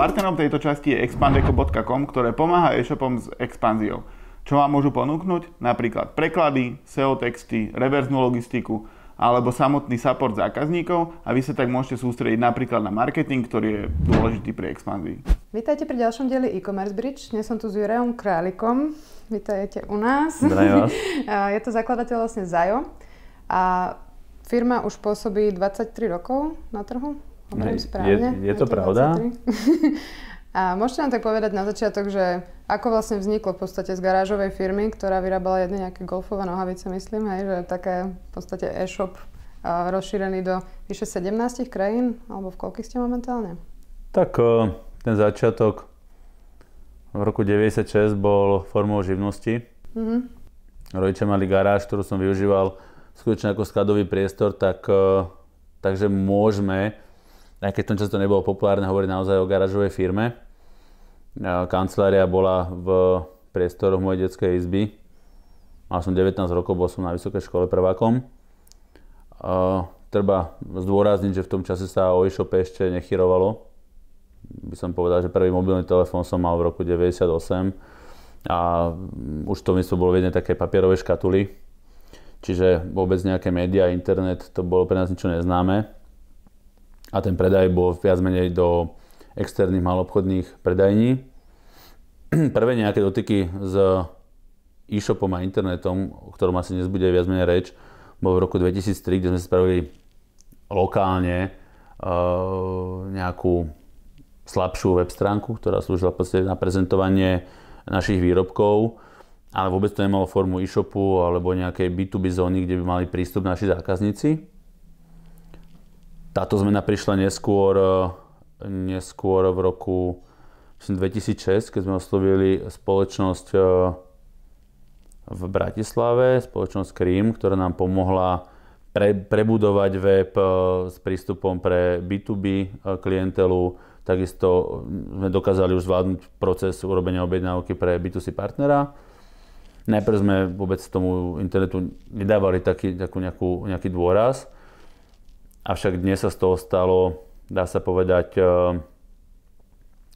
Partnerom tejto časti je expandeco.com, ktoré pomáha e-shopom s expanziou. Čo vám môžu ponúknuť? Napríklad preklady, SEO texty, reverznú logistiku alebo samotný support zákazníkov a vy sa tak môžete sústrediť napríklad na marketing, ktorý je dôležitý pri expanzii. Vítajte pri ďalšom dieli e-commerce bridge. Dnes som tu s Jurajom Králikom. Vítajte u nás. vás. je to zakladateľ vlastne Zajo a firma už pôsobí 23 rokov na trhu. Hovorím správne? Je, je to, pravda? A môžete nám tak povedať na začiatok, že ako vlastne vzniklo v podstate z garážovej firmy, ktorá vyrábala jedné nejaké golfové nohavice, myslím, hej, že také v podstate e-shop rozšírený do vyše 17 krajín, alebo v koľkých ste momentálne? Tak ten začiatok v roku 96 bol formou živnosti. Mm-hmm. Rodičia mali garáž, ktorú som využíval skutočne ako skladový priestor, tak, takže môžeme aj keď v tom času to nebolo populárne hovoriť naozaj o garážovej firme. Kancelária bola v priestoroch mojej detskej izby. Mal som 19 rokov, bol som na vysokej škole prvákom. Treba zdôrazniť, že v tom čase sa o e-shope ešte nechyrovalo. By som povedal, že prvý mobilný telefón som mal v roku 98 a už to myslím bolo v jednej také papierovej škatuli. Čiže vôbec nejaké médiá, internet, to bolo pre nás niečo neznáme a ten predaj bol viac menej do externých malobchodných predajní. Prvé nejaké dotyky s e-shopom a internetom, o ktorom asi dnes bude viac menej reč, bol v roku 2003, kde sme spravili lokálne uh, nejakú slabšiu web stránku, ktorá slúžila na prezentovanie našich výrobkov, ale vôbec to nemalo formu e-shopu alebo nejakej B2B zóny, kde by mali prístup naši zákazníci. Táto zmena prišla neskôr, e, neskôr v roku myslím, 2006, keď sme oslovili spoločnosť e, v Bratislave, spoločnosť Krím, ktorá nám pomohla pre, prebudovať web e, s prístupom pre B2B klientelu. Takisto sme dokázali už zvládnuť proces urobenia objednávky pre B2C partnera. Najprv sme vôbec tomu internetu nedávali taký, takú nejakú, nejaký dôraz. Avšak dnes sa z toho stalo, dá sa povedať, eh,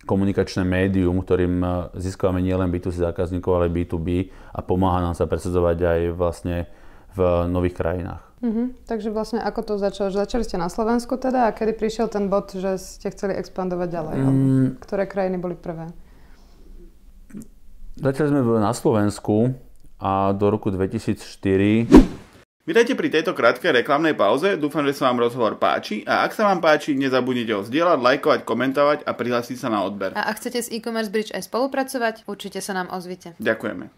komunikačné médium, ktorým eh, získavame nielen B2C zákazníkov, ale B2B a pomáha nám sa presadzovať aj vlastne v nových krajinách. Mm-hmm. Takže vlastne ako to začalo? Začali ste na Slovensku teda a kedy prišiel ten bod, že ste chceli expandovať ďalej? Mm. Ktoré krajiny boli prvé? Začali sme na Slovensku a do roku 2004 Vítajte pri tejto krátkej reklamnej pauze, dúfam, že sa vám rozhovor páči a ak sa vám páči, nezabudnite ho zdieľať, lajkovať, komentovať a prihlásiť sa na odber. A ak chcete s e-commerce bridge aj spolupracovať, určite sa nám ozvite. Ďakujeme.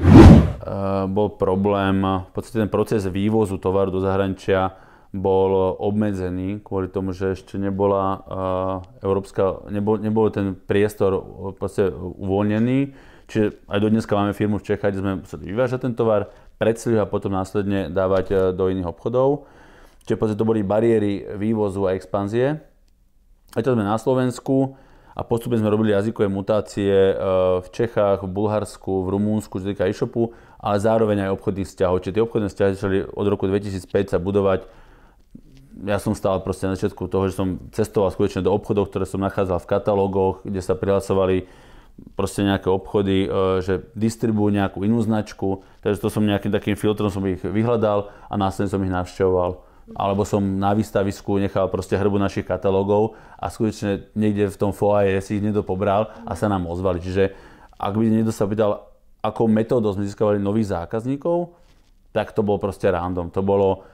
Uh, bol problém, v podstate ten proces vývozu tovaru do zahraničia bol obmedzený kvôli tomu, že ešte nebola uh, európska, nebol, nebol ten priestor uh, uvoľnený. Čiže aj do dneska máme firmu v Čechách, kde sme museli vyvážať ten tovar, predsliť a potom následne dávať e, do iných obchodov. Čiže podstate to boli bariéry vývozu a expanzie. A to sme na Slovensku a postupne sme robili jazykové mutácie e, v Čechách, v Bulharsku, v Rumúnsku, čo týka e-shopu, ale zároveň aj obchodných vzťahov. Čiže tie obchodné vzťahy začali od roku 2005 sa budovať. Ja som stál proste na začiatku toho, že som cestoval skutočne do obchodov, ktoré som nachádzal v katalógoch, kde sa prihlasovali proste nejaké obchody, e, že distribujú nejakú inú značku, takže to som nejakým takým filtrom som ich vyhľadal a následne som ich navštevoval. Alebo som na výstavisku nechal proste hrbu našich katalógov a skutočne niekde v tom foaje si ich niekto pobral a sa nám ozvali. Čiže ak by niekto sa pýtal, akou metódou sme získavali nových zákazníkov, tak to bolo proste random. To bolo,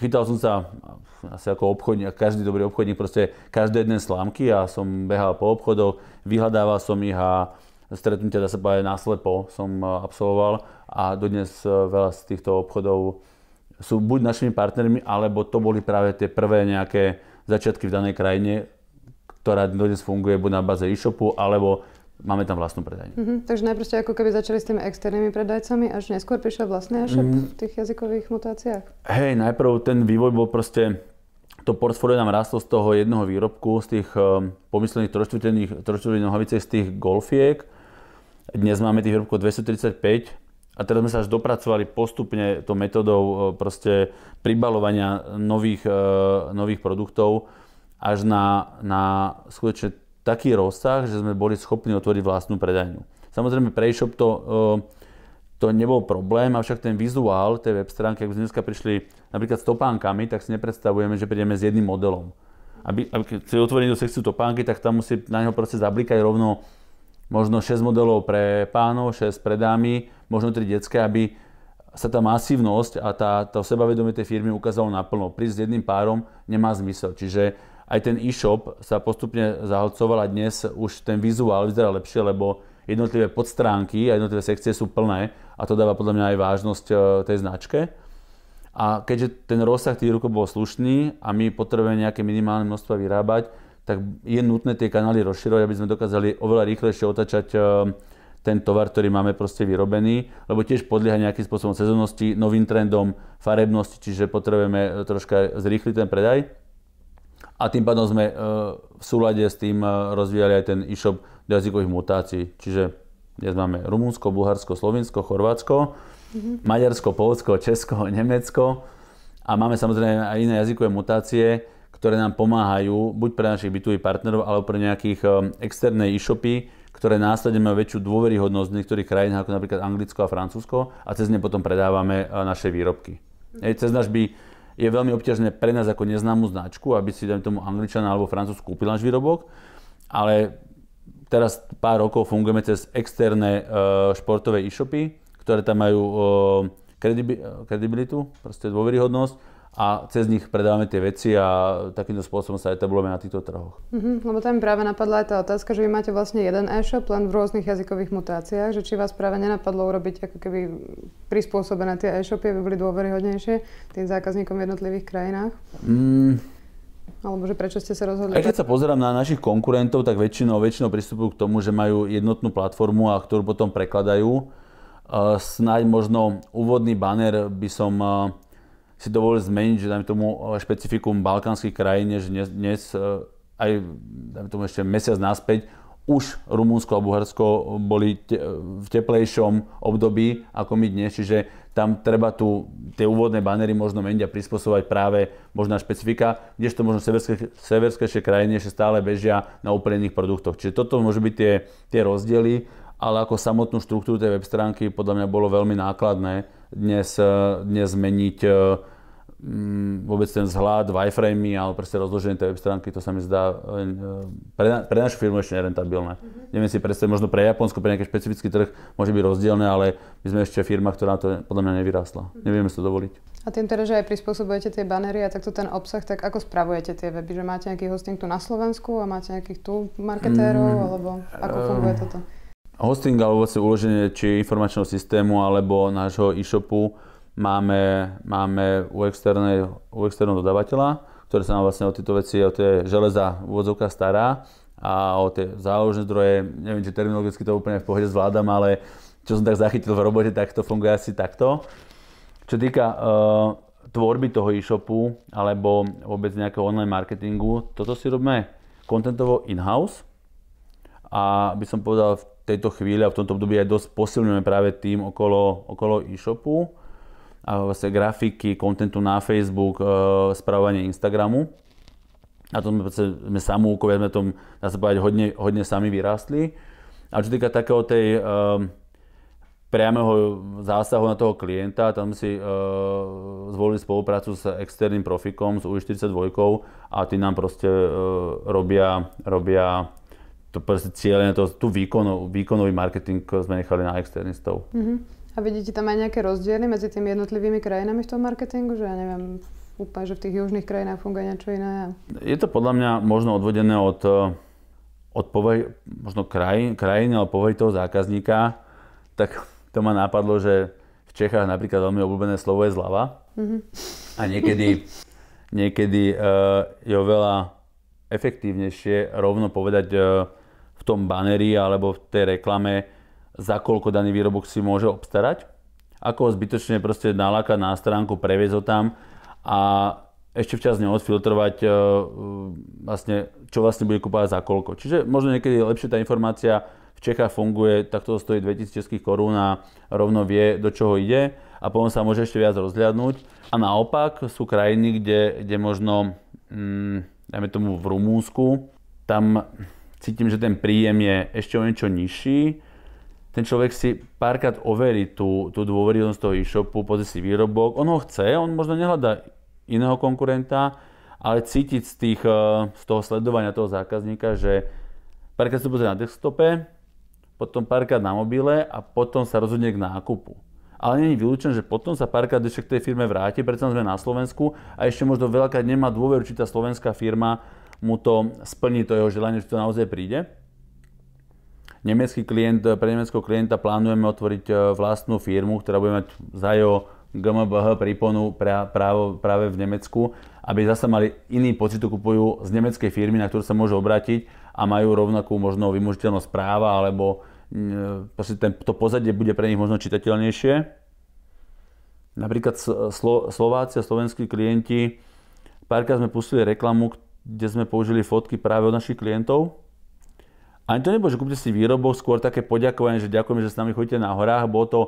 chytal som sa asi ako obchodník, každý dobrý obchodník, proste každé jedné slámky a som behal po obchodoch, vyhľadával som ich a stretnutia, dá sa povedať, náslepo som e, absolvoval. A dodnes e, veľa z týchto obchodov sú buď našimi partnermi, alebo to boli práve tie prvé nejaké začiatky v danej krajine, ktorá dodnes funguje buď na báze e-shopu, alebo máme tam vlastnú predajňu. Mm-hmm. Takže najprv ste ako keby začali s tými externými predajcami, až neskôr prišiel vlastný e-shop mm. v tých jazykových mutáciách? Hej, najprv ten vývoj bol proste, to portfólio nám rastlo z toho jednoho výrobku, z tých um, pomyslených troštvrtených nohavice, z tých golfiek. Dnes máme tých výrobkov 235 a teraz sme sa až dopracovali postupne tou metodou uh, proste pribalovania nových, uh, nových produktov až na, na skutočne taký rozsah, že sme boli schopní otvoriť vlastnú predajňu. Samozrejme pre e-shop to, to nebol problém, avšak ten vizuál tej web stránky, ak by sme dneska prišli napríklad s topánkami, tak si nepredstavujeme, že prídeme s jedným modelom. Aby, aby keď si otvorí do sekciu topánky, tak tam musí na neho proste zablikať rovno možno 6 modelov pre pánov, 6 pre dámy, možno 3 detské, aby sa tá masívnosť a tá, to sebavedomie tej firmy ukázalo naplno. Prísť s jedným párom nemá zmysel. Čiže aj ten e-shop sa postupne zahlcoval a dnes už ten vizuál vyzerá lepšie, lebo jednotlivé podstránky a jednotlivé sekcie sú plné a to dáva podľa mňa aj vážnosť e, tej značke. A keďže ten rozsah tých rukov bol slušný a my potrebujeme nejaké minimálne množstva vyrábať, tak je nutné tie kanály rozširovať, aby sme dokázali oveľa rýchlejšie otačať e, ten tovar, ktorý máme proste vyrobený, lebo tiež podlieha nejakým spôsobom sezónnosti, novým trendom, farebnosti, čiže potrebujeme troška zrýchliť ten predaj a tým pádom sme e, v súlade s tým e, rozvíjali aj ten e-shop do jazykových mutácií. Čiže dnes máme Rumunsko, Bulharsko, Slovinsko, Chorvátsko, mm-hmm. Maďarsko, Polsko, Česko, Nemecko a máme samozrejme aj iné jazykové mutácie, ktoré nám pomáhajú buď pre našich bytových partnerov, alebo pre nejakých e, externé e-shopy, ktoré následne majú väčšiu dôveryhodnosť v niektorých krajinách, ako napríklad Anglicko a Francúzsko a cez ne potom predávame naše výrobky. Mm-hmm. Cez náš by je veľmi obťažné pre nás ako neznámu značku, aby si dajme tomu Angličana alebo Francúz kúpil náš výrobok, ale teraz pár rokov fungujeme cez externé uh, športové e-shopy, ktoré tam majú uh, kredibilitu, proste dôveryhodnosť a cez nich predávame tie veci a takýmto spôsobom sa etablujeme na týchto trhoch. Mm-hmm, lebo tam práve napadla aj tá otázka, že vy máte vlastne jeden e-shop len v rôznych jazykových mutáciách, že či vás práve nenapadlo urobiť ako keby prispôsobené tie e-shopy, aby boli dôveryhodnejšie tým zákazníkom v jednotlivých krajinách? Mm. Alebo že prečo ste sa rozhodli? Aj keď sa pozerám na našich konkurentov, tak väčšinou, väčšinou pristupujú k tomu, že majú jednotnú platformu a ktorú potom prekladajú. Uh, snáď možno úvodný banner by som uh, si dovolili zmeniť, že dajme tomu špecifikum balkánskych krajín, že dnes, eh, aj dajme tomu ešte mesiac naspäť už Rumunsko a Bulharsko boli te, v teplejšom období ako my dnes, čiže tam treba tu tie úvodné banery možno meniť a prispôsobovať práve možná špecifika, kdežto možno severské, severskejšie krajiny ešte stále bežia na úplne iných produktoch. Čiže toto môžu byť tie, tie rozdiely, ale ako samotnú štruktúru tej web stránky podľa mňa bolo veľmi nákladné dnes, eh, dnes zmeniť Mm, vôbec ten vzhľad, wireframey alebo proste rozloženie tej web stránky, to sa mi zdá e, pre, na, pre našu firmu ešte nerentabilné. Mm-hmm. Neviem si predstaviť, možno pre Japonsko, pre nejaký špecifický trh môže byť rozdielne, ale my sme ešte firma, ktorá to podľa mňa nevyrástla. Mm-hmm. Nevieme si to dovoliť. A tým teda, že aj prispôsobujete tie banery a takto ten obsah, tak ako spravujete tie weby? Že máte nejaký hosting tu na Slovensku a máte nejakých tu marketérov, mm, alebo ako funguje toto? Hosting alebo uloženie či informačného systému alebo nášho e-shopu máme, máme u, externej, u externého dodávateľa, ktorý sa nám vlastne o tieto veci, o tie železa úvodzovka stará a o tie záložné zdroje, neviem, či terminologicky to úplne v pohode zvládam, ale čo som tak zachytil v robote, tak to funguje asi takto. Čo týka uh, tvorby toho e-shopu alebo vôbec nejakého online marketingu, toto si robíme contentovo in-house a by som povedal tejto chvíli a v tomto období aj dosť posilňujeme práve tým okolo, okolo e-shopu a vlastne grafiky, kontentu na Facebook, e, spravovanie Instagramu. A to sme, sme samoukovia, sme tom, dá sa povedať, hodne, hodne sami vyrástli. A čo týka takého tej e, priamého zásahu na toho klienta, tam si e, zvolili spoluprácu s externým profikom, s UI42 a tí nám proste e, robia, robia to proste cieľene, to, tú výkonu, výkonový marketing sme nechali na externistov. Mm-hmm. A vidíte tam aj nejaké rozdiely medzi tými jednotlivými krajinami v tom marketingu? Že ja neviem, úplne, že v tých južných krajinách funguje niečo iné? Je to podľa mňa možno odvodené od, eh, od povej, možno kraj, krajiny alebo povahy toho zákazníka. Tak to ma napadlo, že v Čechách napríklad veľmi obľúbené slovo je zľava. Mm-hmm. A niekedy, niekedy uh, je oveľa efektívnejšie rovno povedať uh, v tom baneri alebo v tej reklame, za koľko daný výrobok si môže obstarať, ako ho zbytočne proste nalákať na stránku, previesť ho tam a ešte včas neodfiltrovať uh, vlastne, čo vlastne bude kúpať za koľko. Čiže možno niekedy je lepšie tá informácia v Čechách funguje, tak to stojí 2000 českých korún a rovno vie, do čoho ide a potom sa môže ešte viac rozhľadnúť. A naopak sú krajiny, kde, kde možno, mm, dajme tomu v Rumúnsku, tam cítim, že ten príjem je ešte o niečo nižší, ten človek si párkrát overí tú, tú dôveryhodnosť toho e-shopu, pozrie si výrobok, on ho chce, on možno nehľadá iného konkurenta, ale cítiť z, tých, eh, z toho sledovania toho zákazníka, že párkrát sa pozrie na desktope, potom párkrát na mobile a potom sa rozhodne k nákupu. Ale nie je vylúčené, že potom sa párkrát ešte k tej firme vráti, preto sme na Slovensku a ešte možno veľakrát nemá dôveru, či tá slovenská firma mu to splní to jeho želanie, že to naozaj príde. Nemecký klient, pre nemeckého klienta plánujeme otvoriť e, vlastnú firmu, ktorá bude mať ZAJO GmbH príponu práve, práve v Nemecku, aby zase mali iný pocit, kupujú z nemeckej firmy, na ktorú sa môžu obrátiť a majú rovnakú možno vymožiteľnosť práva, alebo e, ten, to pozadie bude pre nich možno čitateľnejšie. Napríklad Slo, Slováci a slovenskí klienti, párkrát sme pustili reklamu, kde sme použili fotky práve od našich klientov, ani to nebolo, že kúpte si výrobok, skôr také poďakovanie, že ďakujeme, že s nami chodíte na horách. Bolo to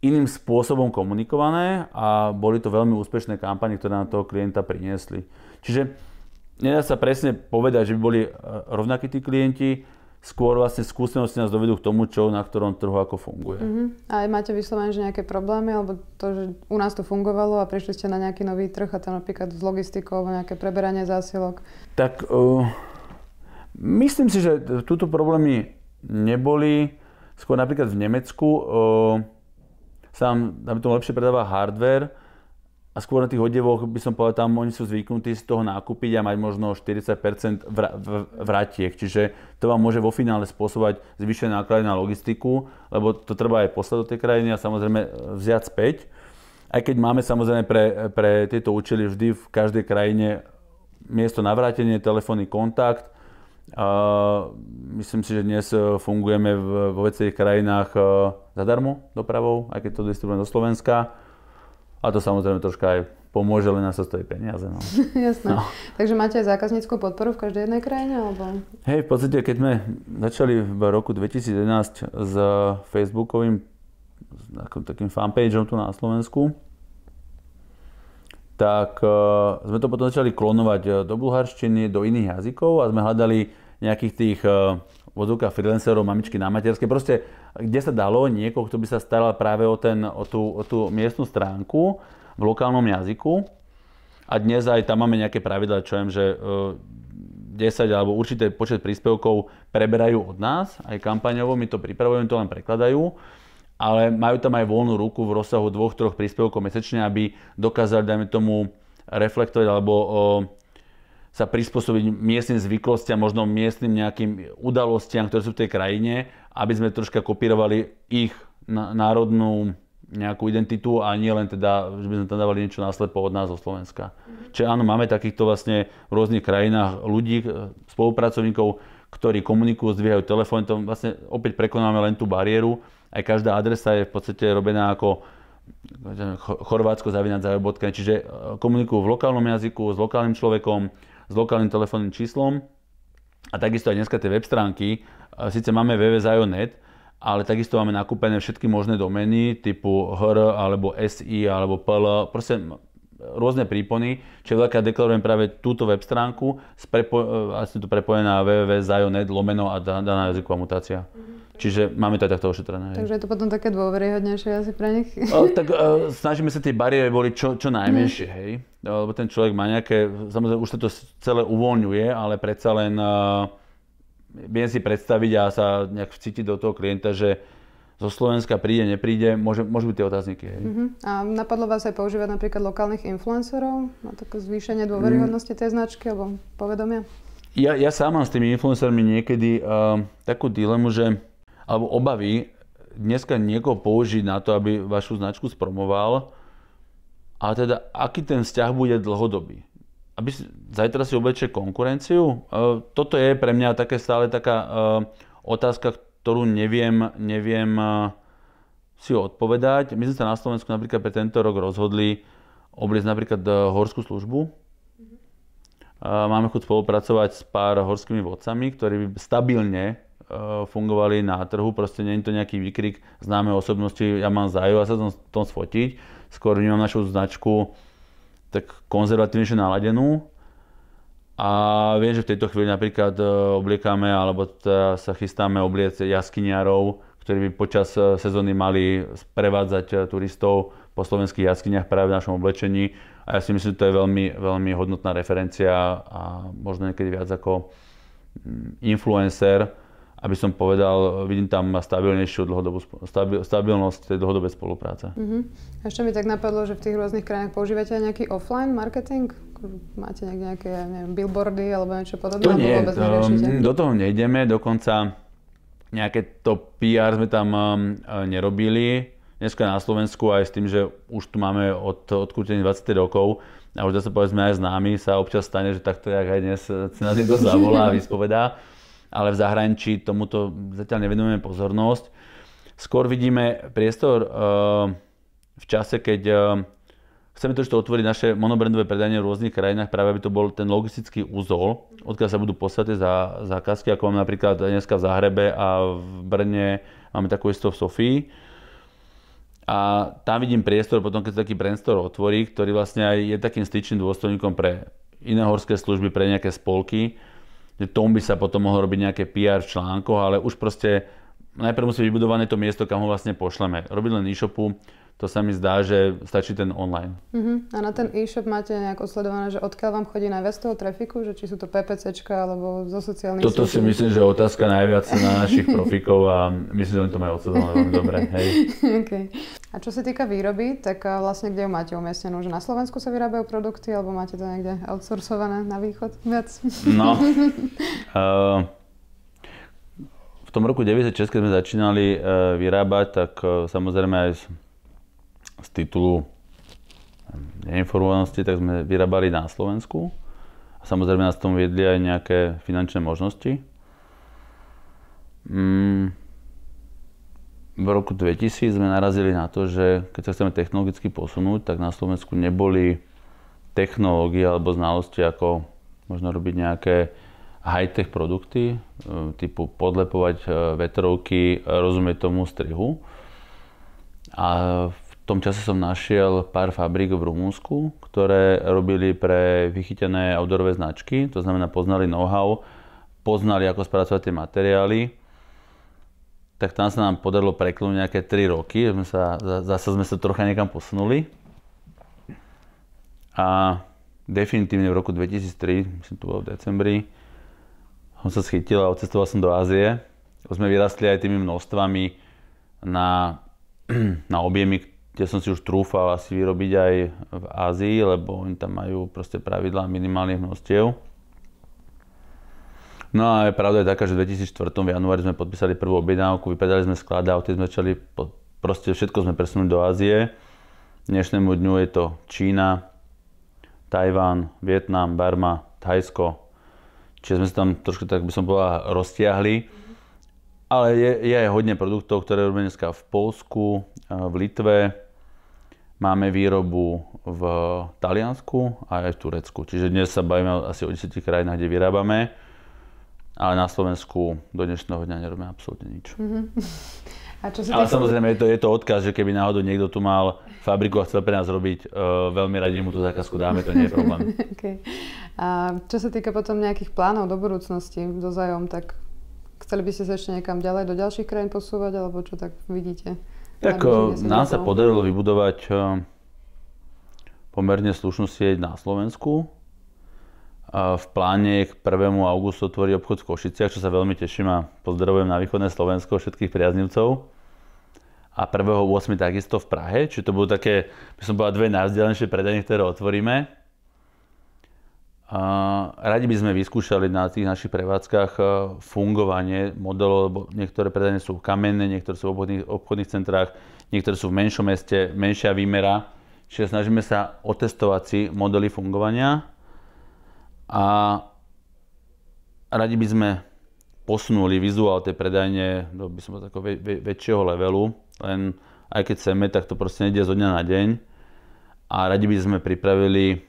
iným spôsobom komunikované a boli to veľmi úspešné kampane, ktoré na toho klienta priniesli. Čiže nedá sa presne povedať, že by boli e, rovnakí tí klienti, skôr vlastne skúsenosti nás dovedú k tomu, čo na ktorom trhu ako funguje. Uh-huh. A máte vyslovene, že nejaké problémy, alebo to, že u nás to fungovalo a prišli ste na nejaký nový trh a tam napríklad s logistikou alebo nejaké preberanie zásilok? Tak uh, Myslím si, že túto problémy neboli. Skôr napríklad v Nemecku uh, sa nám to lepšie predáva hardware a skôr na tých odevoch by som povedal, tam oni sú zvyknutí z toho nákupiť a mať možno 40% vr- vratiek. Čiže to vám môže vo finále spôsobovať zvyšené náklady na logistiku, lebo to treba aj poslať do tej krajiny a samozrejme vziať späť. Aj keď máme samozrejme pre, pre tieto účely vždy v každej krajine miesto navrátenie, telefónny kontakt, a myslím si, že dnes e, fungujeme vo viacerých krajinách e, zadarmo dopravou, aj keď to distribujeme do Slovenska. A to samozrejme troška aj pomôže, len nás to stojí peniaze. No. Jasné. No. Takže máte aj zákazníckú podporu v každej jednej krajine? Alebo... Hej, v podstate, keď sme začali v roku 2011 s Facebookovým takým fanpageom tu na Slovensku, tak uh, sme to potom začali klonovať e, do bulharštiny, do iných jazykov a sme hľadali nejakých tých uh, vodúka freelancerov, mamičky na materské, proste kde sa dalo niekoho, kto by sa staral práve o, ten, o, tú, o tú miestnu stránku v lokálnom jazyku. A dnes aj tam máme nejaké pravidla, čo viem, že uh, 10 alebo určité počet príspevkov preberajú od nás, aj kampaňovo, my to pripravujeme, to len prekladajú ale majú tam aj voľnú ruku v rozsahu dvoch, troch príspevkov mesečne, aby dokázali, dajme tomu, reflektovať alebo o, sa prispôsobiť miestnym zvyklostiam, možno miestnym nejakým udalostiam, ktoré sú v tej krajine, aby sme troška kopírovali ich národnú nejakú identitu a nie len teda, že by sme tam dávali niečo náslepo od nás zo Slovenska. Mm-hmm. Čiže áno, máme takýchto vlastne v rôznych krajinách ľudí, spolupracovníkov, ktorí komunikujú, zdvíhajú telefón, to vlastne opäť prekonáme len tú bariéru, aj každá adresa je v podstate robená ako chorvátsko zavinac čiže e, komunikujú v lokálnom jazyku, s lokálnym človekom, s lokálnym telefónnym číslom. A takisto aj dneska tie web stránky, síce máme www.zajo.net, ale takisto máme nakúpené všetky možné domény typu hr alebo si alebo pl, proste rôzne prípony, čiže veľká deklarujem práve túto web stránku, prepo- e, vlastne to prepojené na www.zajo.net lomeno a daná jazyková mutácia. Mm-hmm. Čiže máme to aj takto ošetrené. Takže je to potom také dôveryhodnejšie asi pre nich? O, tak o, snažíme sa tie bariéry boli čo, čo najmenšie, mm. hej. Lebo ten človek má nejaké, samozrejme už sa to celé uvoľňuje, ale predsa len uh, viem si predstaviť a sa nejak vcítiť do toho klienta, že zo Slovenska príde, nepríde, môže, môžu byť tie otázniky. Hej. Uh-huh. A napadlo vás aj používať napríklad lokálnych influencerov na také zvýšenie dôveryhodnosti tej značky alebo povedomia? Ja, ja sám mám s tými influencermi niekedy uh, takú dilemu, že alebo obavy dneska niekoho použiť na to, aby vašu značku spromoval, ale teda aký ten vzťah bude dlhodobý. Aby si, zajtra si oblečie konkurenciu? E, toto je pre mňa také stále taká e, otázka, ktorú neviem, neviem e, si odpovedať. My sme sa na Slovensku napríklad pre tento rok rozhodli obliecť napríklad horskú službu. Máme chuť spolupracovať s pár horskými vodcami, ktorí by stabilne fungovali na trhu, proste nie je to nejaký výkrik známe osobnosti, ja mám zájú a sa tom, tom sfotiť. Skôr vnímam našu značku tak konzervatívnejšie naladenú. A viem, že v tejto chvíli napríklad e, obliekame, alebo teda sa chystáme obliecť jaskyniarov, ktorí by počas e, sezóny mali prevádzať turistov po slovenských jaskyniach práve v našom oblečení. A ja si myslím, že to je veľmi, veľmi hodnotná referencia a možno niekedy viac ako mm, influencer, aby som povedal, vidím tam stabilnejšiu dlhodobú, stabil, stabilnosť tej dlhodobej spolupráce. Uh-huh. Ešte mi tak napadlo, že v tých rôznych krajinách používate aj nejaký offline marketing? Máte nejaké, neviem, billboardy alebo niečo podobné? To nie, to, do toho nejdeme, dokonca nejaké to PR sme tam um, nerobili. Dneska na Slovensku aj s tým, že už tu máme od odkútených 20 rokov a už zase povedzme aj s nami sa občas stane, že takto jak aj dnes si na niekto zavolá a vyspovedá ale v zahraničí tomuto zatiaľ nevenujeme pozornosť. Skôr vidíme priestor eh, v čase, keď eh, chceme to otvoriť naše monobrandové predanie v rôznych krajinách, práve aby to bol ten logistický úzol, odkiaľ sa budú poslať za zákazky, ako mám napríklad dneska v Zahrebe a v Brne, máme takú isto v Sofii. A tam vidím priestor potom, keď sa taký brandstore otvorí, ktorý vlastne aj je takým styčným dôstojníkom pre iné horské služby, pre nejaké spolky, že tomu by sa potom mohlo robiť nejaké PR v článkoch, ale už proste najprv musí byť vybudované to miesto, kam ho vlastne pošleme. Robiť len e-shopu, to sa mi zdá, že stačí ten online. Uh-huh. A na ten e-shop máte nejak osledované, že odkiaľ vám chodí najviac toho trafiku, že či sú to PPCčka alebo zo sociálnych Toto si myslím, že je otázka najviac na našich profikov a myslím, že oni to majú odsledované veľmi dobre. Hej. okay. A čo sa týka výroby, tak vlastne kde ju máte umiestnenú? Že na Slovensku sa vyrábajú produkty alebo máte to niekde outsourcované na východ viac? No, uh, v tom roku 96, keď sme začínali uh, vyrábať, tak uh, samozrejme aj z titulu neinformovanosti, tak sme vyrábali na Slovensku. A samozrejme nás tomu viedli aj nejaké finančné možnosti. Mm. V roku 2000 sme narazili na to, že keď sa chceme technologicky posunúť, tak na Slovensku neboli technológie alebo znalosti, ako možno robiť nejaké high-tech produkty, e, typu podlepovať e, vetrovky, rozumieť tomu strihu. A v tom čase som našiel pár fabrík v Rumunsku, ktoré robili pre vychytené outdoorové značky, to znamená poznali know-how, poznali, ako spracovať tie materiály. Tak tam sa nám podarilo preklúť nejaké 3 roky, sme sa, zase sme sa trocha niekam posunuli. A definitívne v roku 2003, myslím to bolo v decembri, som sa schytil a odcestoval som do Ázie. Sme vyrastli aj tými množstvami na, na objemy, kde som si už trúfal asi vyrobiť aj v Ázii, lebo oni tam majú proste pravidlá minimálnych množstiev. No a pravda je taká, že v 2004 v januári sme podpísali prvú objednávku, vypredali sme sklad a odtedy sme začali, proste všetko sme presunuli do Ázie. Dnešnému dňu je to Čína, Tajván, Vietnam, Barma, Thajsko. Čiže sme sa tam trošku, tak by som povedal, roztiahli. Ale je, je aj hodne produktov, ktoré robíme dneska v Polsku, v Litve, Máme výrobu v Taliansku a aj v Turecku. Čiže dnes sa bavíme asi o 10 krajinách, kde vyrábame, ale na Slovensku do dnešného dňa nerobíme absolútne nič. Mm-hmm. A čo ale samozrejme je to, je to odkaz, že keby náhodou niekto tu mal fabriku a chcel pre nás robiť, uh, veľmi radi mu tú zákazku dáme, to nie je problém. okay. A čo sa týka potom nejakých plánov do budúcnosti do zájom, tak chceli by ste sa ešte niekam ďalej do ďalších krajín posúvať, alebo čo tak vidíte? Tak nám sa podarilo vybudovať pomerne slušnú sieť na Slovensku. V pláne k 1. augustu otvorí obchod v Košiciach, čo sa veľmi teším a pozdravujem na východné Slovensko všetkých priaznivcov. A 1.8. takisto v Prahe, čiže to budú také, by som povedal, dve najvzdialenejšie predajne, ktoré otvoríme. Radi by sme vyskúšali na tých našich prevádzkach e, fungovanie modelov, lebo niektoré predajne sú kamenné, niektoré sú v obchodných, obchodných centrách, niektoré sú v menšom meste, menšia výmera. Čiže snažíme sa otestovať si modely fungovania a radi by sme posunuli vizuál tej predajne do by som takého väčšieho levelu, len aj keď chceme, tak to proste nejde zo dňa na deň. A radi by sme pripravili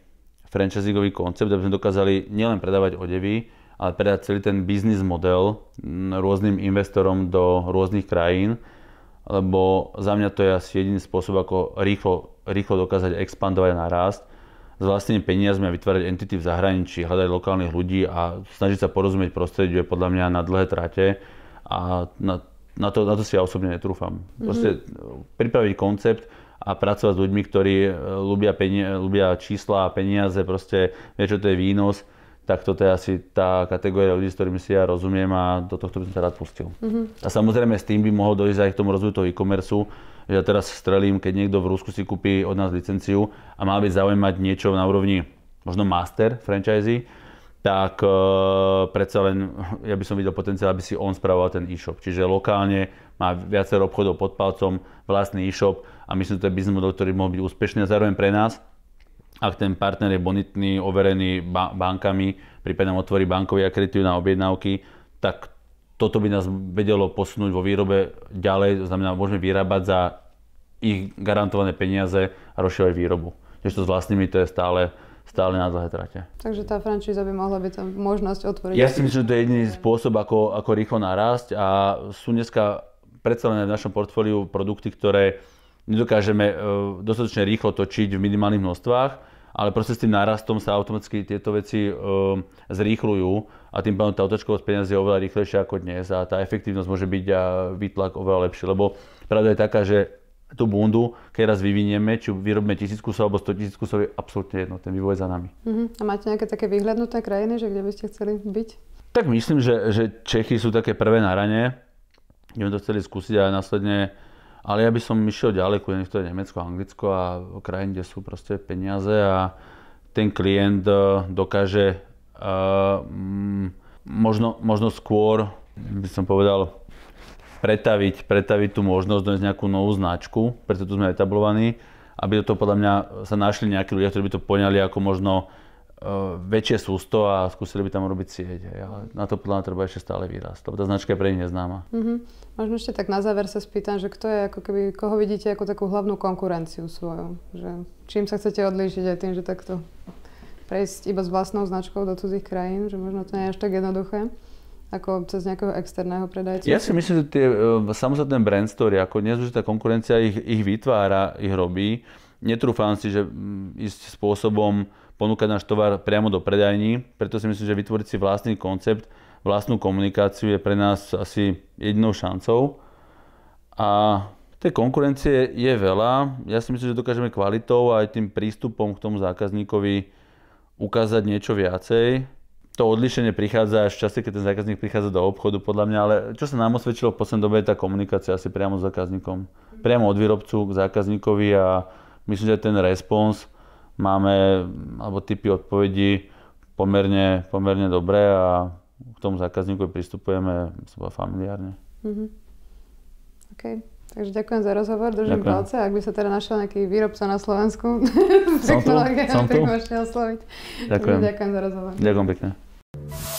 franchisingový koncept, aby sme dokázali nielen predávať odevy, ale predať celý ten biznis model rôznym investorom do rôznych krajín, lebo za mňa to je asi jediný spôsob, ako rýchlo, rýchlo dokázať expandovať a narásť. s vlastnými peniazmi a vytvárať entity v zahraničí, hľadať lokálnych ľudí a snažiť sa porozumieť prostrediu je podľa mňa na dlhé trate a na, na, to, na to si ja osobne netrúfam. Mm-hmm. Proste pripraviť koncept a pracovať s ľuďmi, ktorí e, ľubia, penie, ľubia čísla a peniaze, proste vie, čo to je výnos, tak toto je asi tá kategória ľudí, s ktorými si ja rozumiem a do tohto by som sa rád pustil. Mm-hmm. A samozrejme s tým by mohol dojsť aj k tomu rozvoju toho e-commerce, že ja teraz strelím, keď niekto v Rusku si kúpi od nás licenciu a má byť zaujímať niečo na úrovni možno master franchise, tak uh, predsa len ja by som videl potenciál, aby si on spravoval ten e-shop. Čiže lokálne má viacero obchodov pod palcom, vlastný e-shop a myslím, že to je business model, ktorý mohol byť úspešný a zároveň pre nás, ak ten partner je bonitný, overený ba- bankami, prípadne otvorí bankový akreditív na objednávky, tak toto by nás vedelo posunúť vo výrobe ďalej, to znamená, môžeme vyrábať za ich garantované peniaze a rozširovať výrobu. Tiež to s vlastnými to je stále, stále na dlhé trate. Takže tá franšíza by mohla byť možnosť otvoriť. Ja si myslím, že to je jediný spôsob, ako, ako rýchlo narásť a sú dneska predsa len v našom portfóliu produkty, ktoré nedokážeme e, dostatočne rýchlo točiť v minimálnych množstvách, ale proste s tým nárastom sa automaticky tieto veci um, zrýchľujú a tým pádom tá otočkovosť peniazy je oveľa rýchlejšia ako dnes a tá efektívnosť môže byť a výtlak oveľa lepší, lebo pravda je taká, že tú bundu, keď raz vyvinieme, či vyrobíme tisíc kusov alebo 100 tisíc kusov, je absolútne jedno, ten vývoj je za nami. Uh-huh. A máte nejaké také vyhľadnuté krajiny, že kde by ste chceli byť? Tak myslím, že, že Čechy sú také prvé na rane, kde sme to chceli skúsiť a následne ale ja by som išiel ďalej, nech to je Nemecko, Anglicko a krajiny, kde sú proste peniaze a ten klient e, dokáže uh, možno, možno skôr, by som povedal, pretaviť, pretaviť tú možnosť do nejakú novú značku, preto tu sme etablovaní, aby do toho podľa mňa sa našli nejakí ľudia, ktorí by to poňali ako možno uh, väčšie sústo a skúsili by tam robiť sieť. Ale na to podľa mňa treba ešte stále výrast, lebo tá značka je pre nich neznáma. Mm-hmm. Možno ešte tak na záver sa spýtam, že kto je ako keby, koho vidíte ako takú hlavnú konkurenciu svoju? Že čím sa chcete odlíšiť aj tým, že takto prejsť iba s vlastnou značkou do cudzích krajín, že možno to nie je až tak jednoduché ako cez nejakého externého predajcu? Ja si myslím, že tie uh, samostatné brand story, ako tá konkurencia ich, ich vytvára, ich robí. Netrúfam si, že um, ísť spôsobom ponúkať náš tovar priamo do predajní, preto si myslím, že vytvoriť si vlastný koncept, vlastnú komunikáciu je pre nás asi jedinou šancou. A tej konkurencie je veľa. Ja si myslím, že dokážeme kvalitou a aj tým prístupom k tomu zákazníkovi ukázať niečo viacej. To odlišenie prichádza až v čase, keď ten zákazník prichádza do obchodu, podľa mňa, ale čo sa nám osvedčilo v poslednej dobe je tá komunikácia asi priamo s zákazníkom. Priamo od výrobcu k zákazníkovi a myslím, že ten respons máme, alebo typy odpovedí pomerne, pomerne dobré a k tomu zákazníkovi pristupujeme seba familiárne. Mm-hmm. OK. Takže ďakujem za rozhovor, držím ďakujem. palce. Ak by sa teda našiel nejaký výrobca na Slovensku, som tu, som tu. osloviť. Ďakujem. ďakujem za rozhovor. Ďakujem pekne. you